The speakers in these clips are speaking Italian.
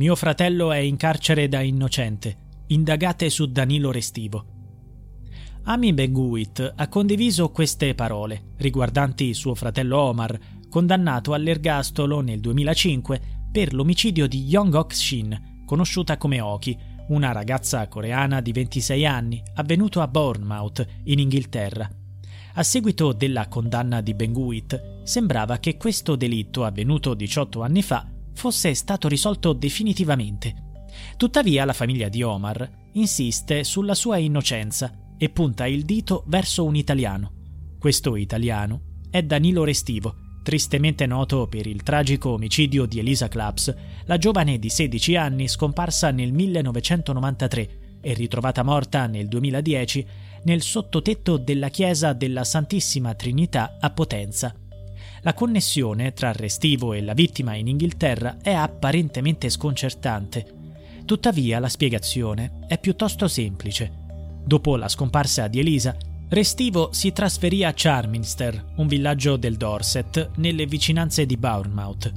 Mio fratello è in carcere da innocente. Indagate su Danilo Restivo. Ami Beguit ha condiviso queste parole riguardanti suo fratello Omar, condannato all'ergastolo nel 2005 per l'omicidio di Yong-ok Shin, conosciuta come Oki, una ragazza coreana di 26 anni, avvenuto a Bournemouth, in Inghilterra. A seguito della condanna di Benguit, sembrava che questo delitto, avvenuto 18 anni fa, fosse stato risolto definitivamente. Tuttavia la famiglia di Omar insiste sulla sua innocenza e punta il dito verso un italiano. Questo italiano è Danilo Restivo, tristemente noto per il tragico omicidio di Elisa Claps, la giovane di 16 anni scomparsa nel 1993 e ritrovata morta nel 2010 nel sottotetto della chiesa della Santissima Trinità a Potenza. La connessione tra Restivo e la vittima in Inghilterra è apparentemente sconcertante. Tuttavia la spiegazione è piuttosto semplice. Dopo la scomparsa di Elisa, Restivo si trasferì a Charminster, un villaggio del Dorset, nelle vicinanze di Bournemouth.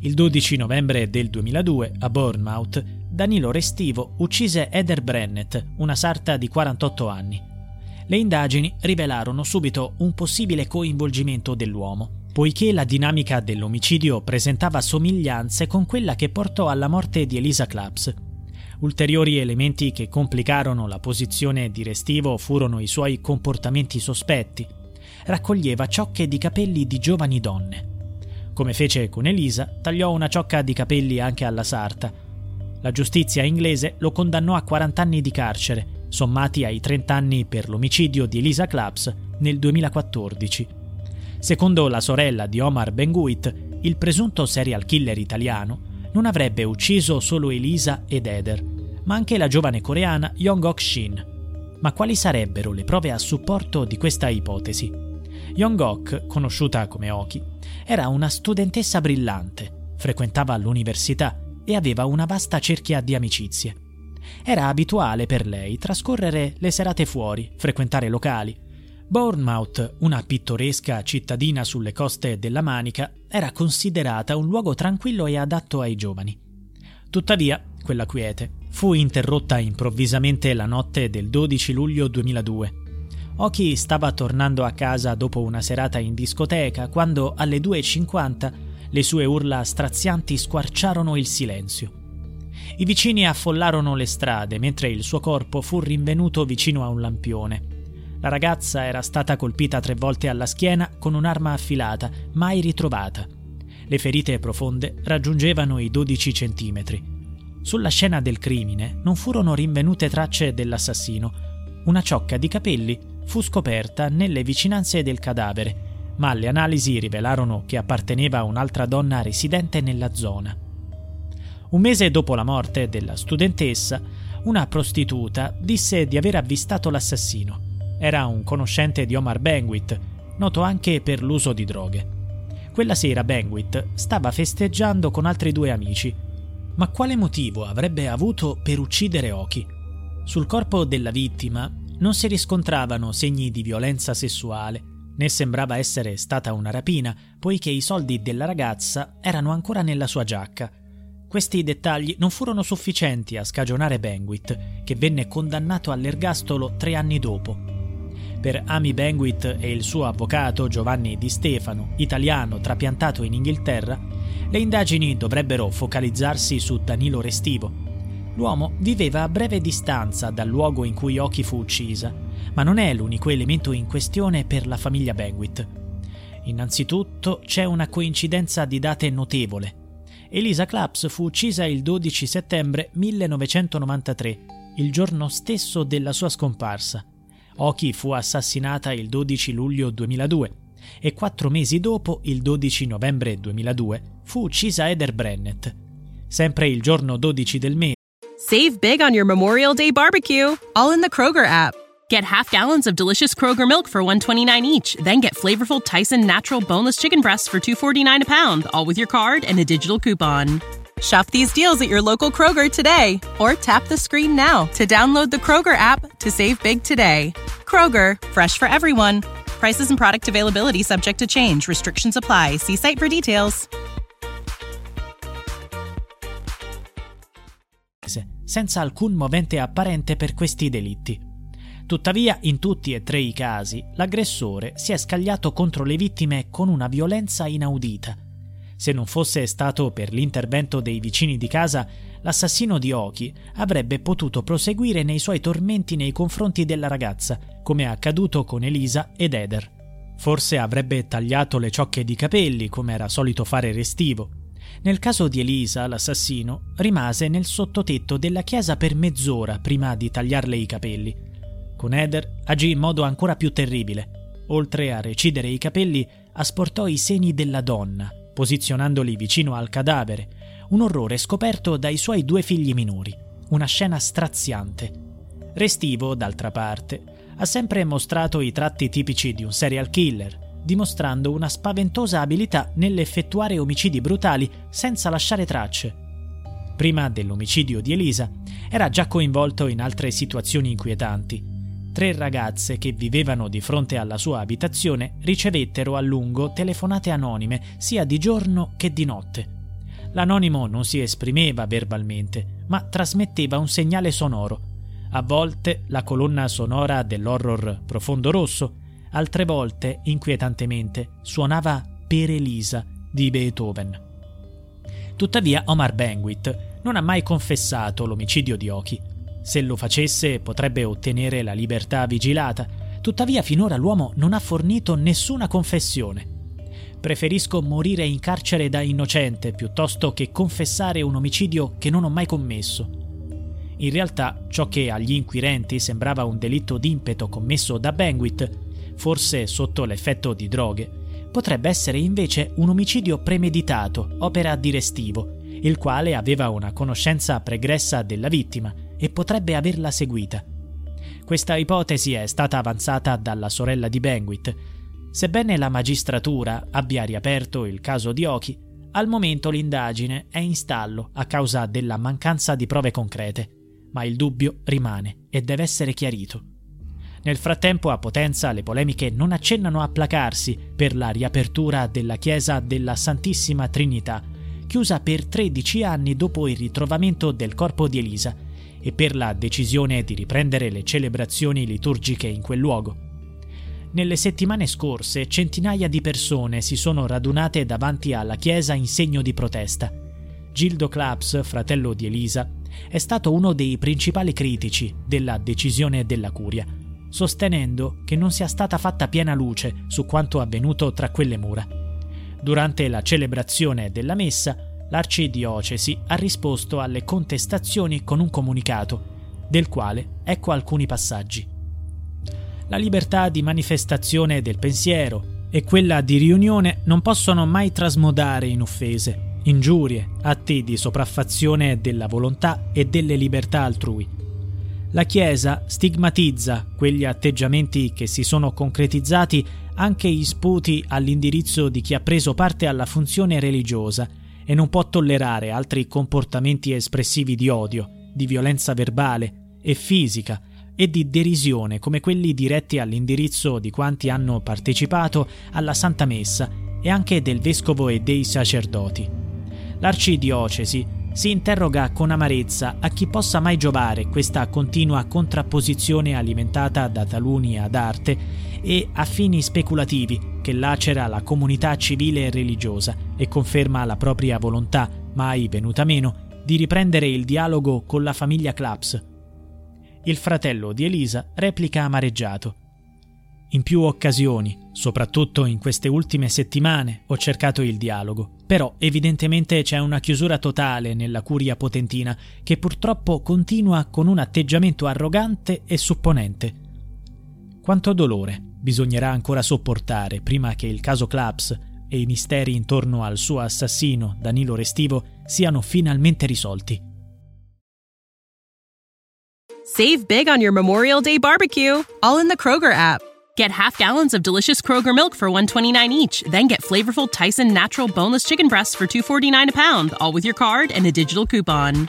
Il 12 novembre del 2002, a Bournemouth, Danilo Restivo uccise Eder Brennett, una sarta di 48 anni. Le indagini rivelarono subito un possibile coinvolgimento dell'uomo, poiché la dinamica dell'omicidio presentava somiglianze con quella che portò alla morte di Elisa Claps. Ulteriori elementi che complicarono la posizione di Restivo furono i suoi comportamenti sospetti. Raccoglieva ciocche di capelli di giovani donne. Come fece con Elisa, tagliò una ciocca di capelli anche alla sarta. La giustizia inglese lo condannò a 40 anni di carcere, sommati ai 30 anni per l'omicidio di Elisa Claps nel 2014. Secondo la sorella di Omar Benguit, il presunto serial killer italiano non avrebbe ucciso solo Elisa ed Eder, ma anche la giovane coreana Yong-ok Shin. Ma quali sarebbero le prove a supporto di questa ipotesi? Yong-ok, conosciuta come Oki, era una studentessa brillante, frequentava l'università e aveva una vasta cerchia di amicizie. Era abituale per lei trascorrere le serate fuori, frequentare locali, Bournemouth, una pittoresca cittadina sulle coste della Manica, era considerata un luogo tranquillo e adatto ai giovani. Tuttavia, quella quiete fu interrotta improvvisamente la notte del 12 luglio 2002. Oki stava tornando a casa dopo una serata in discoteca quando alle 2.50 le sue urla strazianti squarciarono il silenzio. I vicini affollarono le strade mentre il suo corpo fu rinvenuto vicino a un lampione. La ragazza era stata colpita tre volte alla schiena con un'arma affilata, mai ritrovata. Le ferite profonde raggiungevano i 12 centimetri. Sulla scena del crimine non furono rinvenute tracce dell'assassino. Una ciocca di capelli fu scoperta nelle vicinanze del cadavere, ma le analisi rivelarono che apparteneva a un'altra donna residente nella zona. Un mese dopo la morte della studentessa, una prostituta disse di aver avvistato l'assassino. Era un conoscente di Omar Benguit, noto anche per l'uso di droghe. Quella sera Benguit stava festeggiando con altri due amici. Ma quale motivo avrebbe avuto per uccidere Oki? Sul corpo della vittima non si riscontravano segni di violenza sessuale, né sembrava essere stata una rapina, poiché i soldi della ragazza erano ancora nella sua giacca. Questi dettagli non furono sufficienti a scagionare Benguit, che venne condannato all'ergastolo tre anni dopo. Per Amy Benguit e il suo avvocato Giovanni Di Stefano, italiano trapiantato in Inghilterra, le indagini dovrebbero focalizzarsi su Danilo Restivo. L'uomo viveva a breve distanza dal luogo in cui Oki fu uccisa, ma non è l'unico elemento in questione per la famiglia Benguit. Innanzitutto c'è una coincidenza di date notevole. Elisa Claps fu uccisa il 12 settembre 1993, il giorno stesso della sua scomparsa. Oki fu assassinata il 12 luglio 2002 e quattro mesi dopo, il 12 novembre 2002, fu uccisa Eder Brennett. sempre il giorno 12 del mese. Save big on your Memorial Day barbecue, all in the Kroger app. Get half gallons of delicious Kroger milk for 1.29 each, then get flavorful Tyson natural boneless chicken breasts for 2.49 a pound, all with your card and a digital coupon. Shop these deals at your local Kroger today or tap the screen now to download the Kroger app to save big today. Kroger, fresh for everyone. Prices and product availability subject to change. Restrictions apply. See site for details. senza alcun movente apparente per questi delitti. Tuttavia, in tutti e tre i casi, l'aggressore si è scagliato contro le vittime con una violenza inaudita. Se non fosse stato per l'intervento dei vicini di casa, l'assassino di Oki avrebbe potuto proseguire nei suoi tormenti nei confronti della ragazza, come è accaduto con Elisa ed Eder. Forse avrebbe tagliato le ciocche di capelli, come era solito fare Restivo, nel caso di Elisa, l'assassino, rimase nel sottotetto della chiesa per mezz'ora prima di tagliarle i capelli. Con Eder agì in modo ancora più terribile. Oltre a recidere i capelli, asportò i seni della donna, posizionandoli vicino al cadavere, un orrore scoperto dai suoi due figli minori. Una scena straziante. Restivo, d'altra parte, ha sempre mostrato i tratti tipici di un serial killer, dimostrando una spaventosa abilità nell'effettuare omicidi brutali senza lasciare tracce. Prima dell'omicidio di Elisa, era già coinvolto in altre situazioni inquietanti. Tre ragazze che vivevano di fronte alla sua abitazione ricevettero a lungo telefonate anonime sia di giorno che di notte. L'anonimo non si esprimeva verbalmente, ma trasmetteva un segnale sonoro. A volte la colonna sonora dell'horror Profondo Rosso, altre volte, inquietantemente, suonava Per Elisa di Beethoven. Tuttavia Omar Benguit non ha mai confessato l'omicidio di Oki. Se lo facesse potrebbe ottenere la libertà vigilata, tuttavia finora l'uomo non ha fornito nessuna confessione. Preferisco morire in carcere da innocente piuttosto che confessare un omicidio che non ho mai commesso. In realtà, ciò che agli inquirenti sembrava un delitto d'impeto commesso da Benguit forse sotto l'effetto di droghe, potrebbe essere invece un omicidio premeditato, opera di Restivo, il quale aveva una conoscenza pregressa della vittima e potrebbe averla seguita. Questa ipotesi è stata avanzata dalla sorella di Benguit. Sebbene la magistratura abbia riaperto il caso di Oki, al momento l'indagine è in stallo a causa della mancanza di prove concrete, ma il dubbio rimane e deve essere chiarito. Nel frattempo a Potenza le polemiche non accennano a placarsi per la riapertura della chiesa della Santissima Trinità, chiusa per 13 anni dopo il ritrovamento del corpo di Elisa, e per la decisione di riprendere le celebrazioni liturgiche in quel luogo. Nelle settimane scorse centinaia di persone si sono radunate davanti alla chiesa in segno di protesta. Gildo Claps, fratello di Elisa, è stato uno dei principali critici della decisione della curia sostenendo che non sia stata fatta piena luce su quanto avvenuto tra quelle mura. Durante la celebrazione della messa, l'arcidiocesi ha risposto alle contestazioni con un comunicato, del quale ecco alcuni passaggi. La libertà di manifestazione del pensiero e quella di riunione non possono mai trasmodare in offese, ingiurie, atti di sopraffazione della volontà e delle libertà altrui la Chiesa stigmatizza quegli atteggiamenti che si sono concretizzati anche in sputi all'indirizzo di chi ha preso parte alla funzione religiosa e non può tollerare altri comportamenti espressivi di odio, di violenza verbale e fisica e di derisione come quelli diretti all'indirizzo di quanti hanno partecipato alla Santa Messa e anche del vescovo e dei sacerdoti. L'arcidiocesi si interroga con amarezza a chi possa mai giovare questa continua contrapposizione alimentata da taluni ad arte e a fini speculativi che lacera la comunità civile e religiosa e conferma la propria volontà, mai venuta meno, di riprendere il dialogo con la famiglia Claps. Il fratello di Elisa replica amareggiato. In più occasioni, soprattutto in queste ultime settimane, ho cercato il dialogo, però evidentemente c'è una chiusura totale nella curia potentina che purtroppo continua con un atteggiamento arrogante e supponente. Quanto dolore bisognerà ancora sopportare prima che il caso Claps e i misteri intorno al suo assassino, Danilo Restivo, siano finalmente risolti. Save big on your Memorial Day barbecue, all in the Kroger app. Get half gallons of delicious Kroger milk for 129 each, then get flavorful Tyson natural boneless chicken breasts for 249 a pound, all with your card and a digital coupon.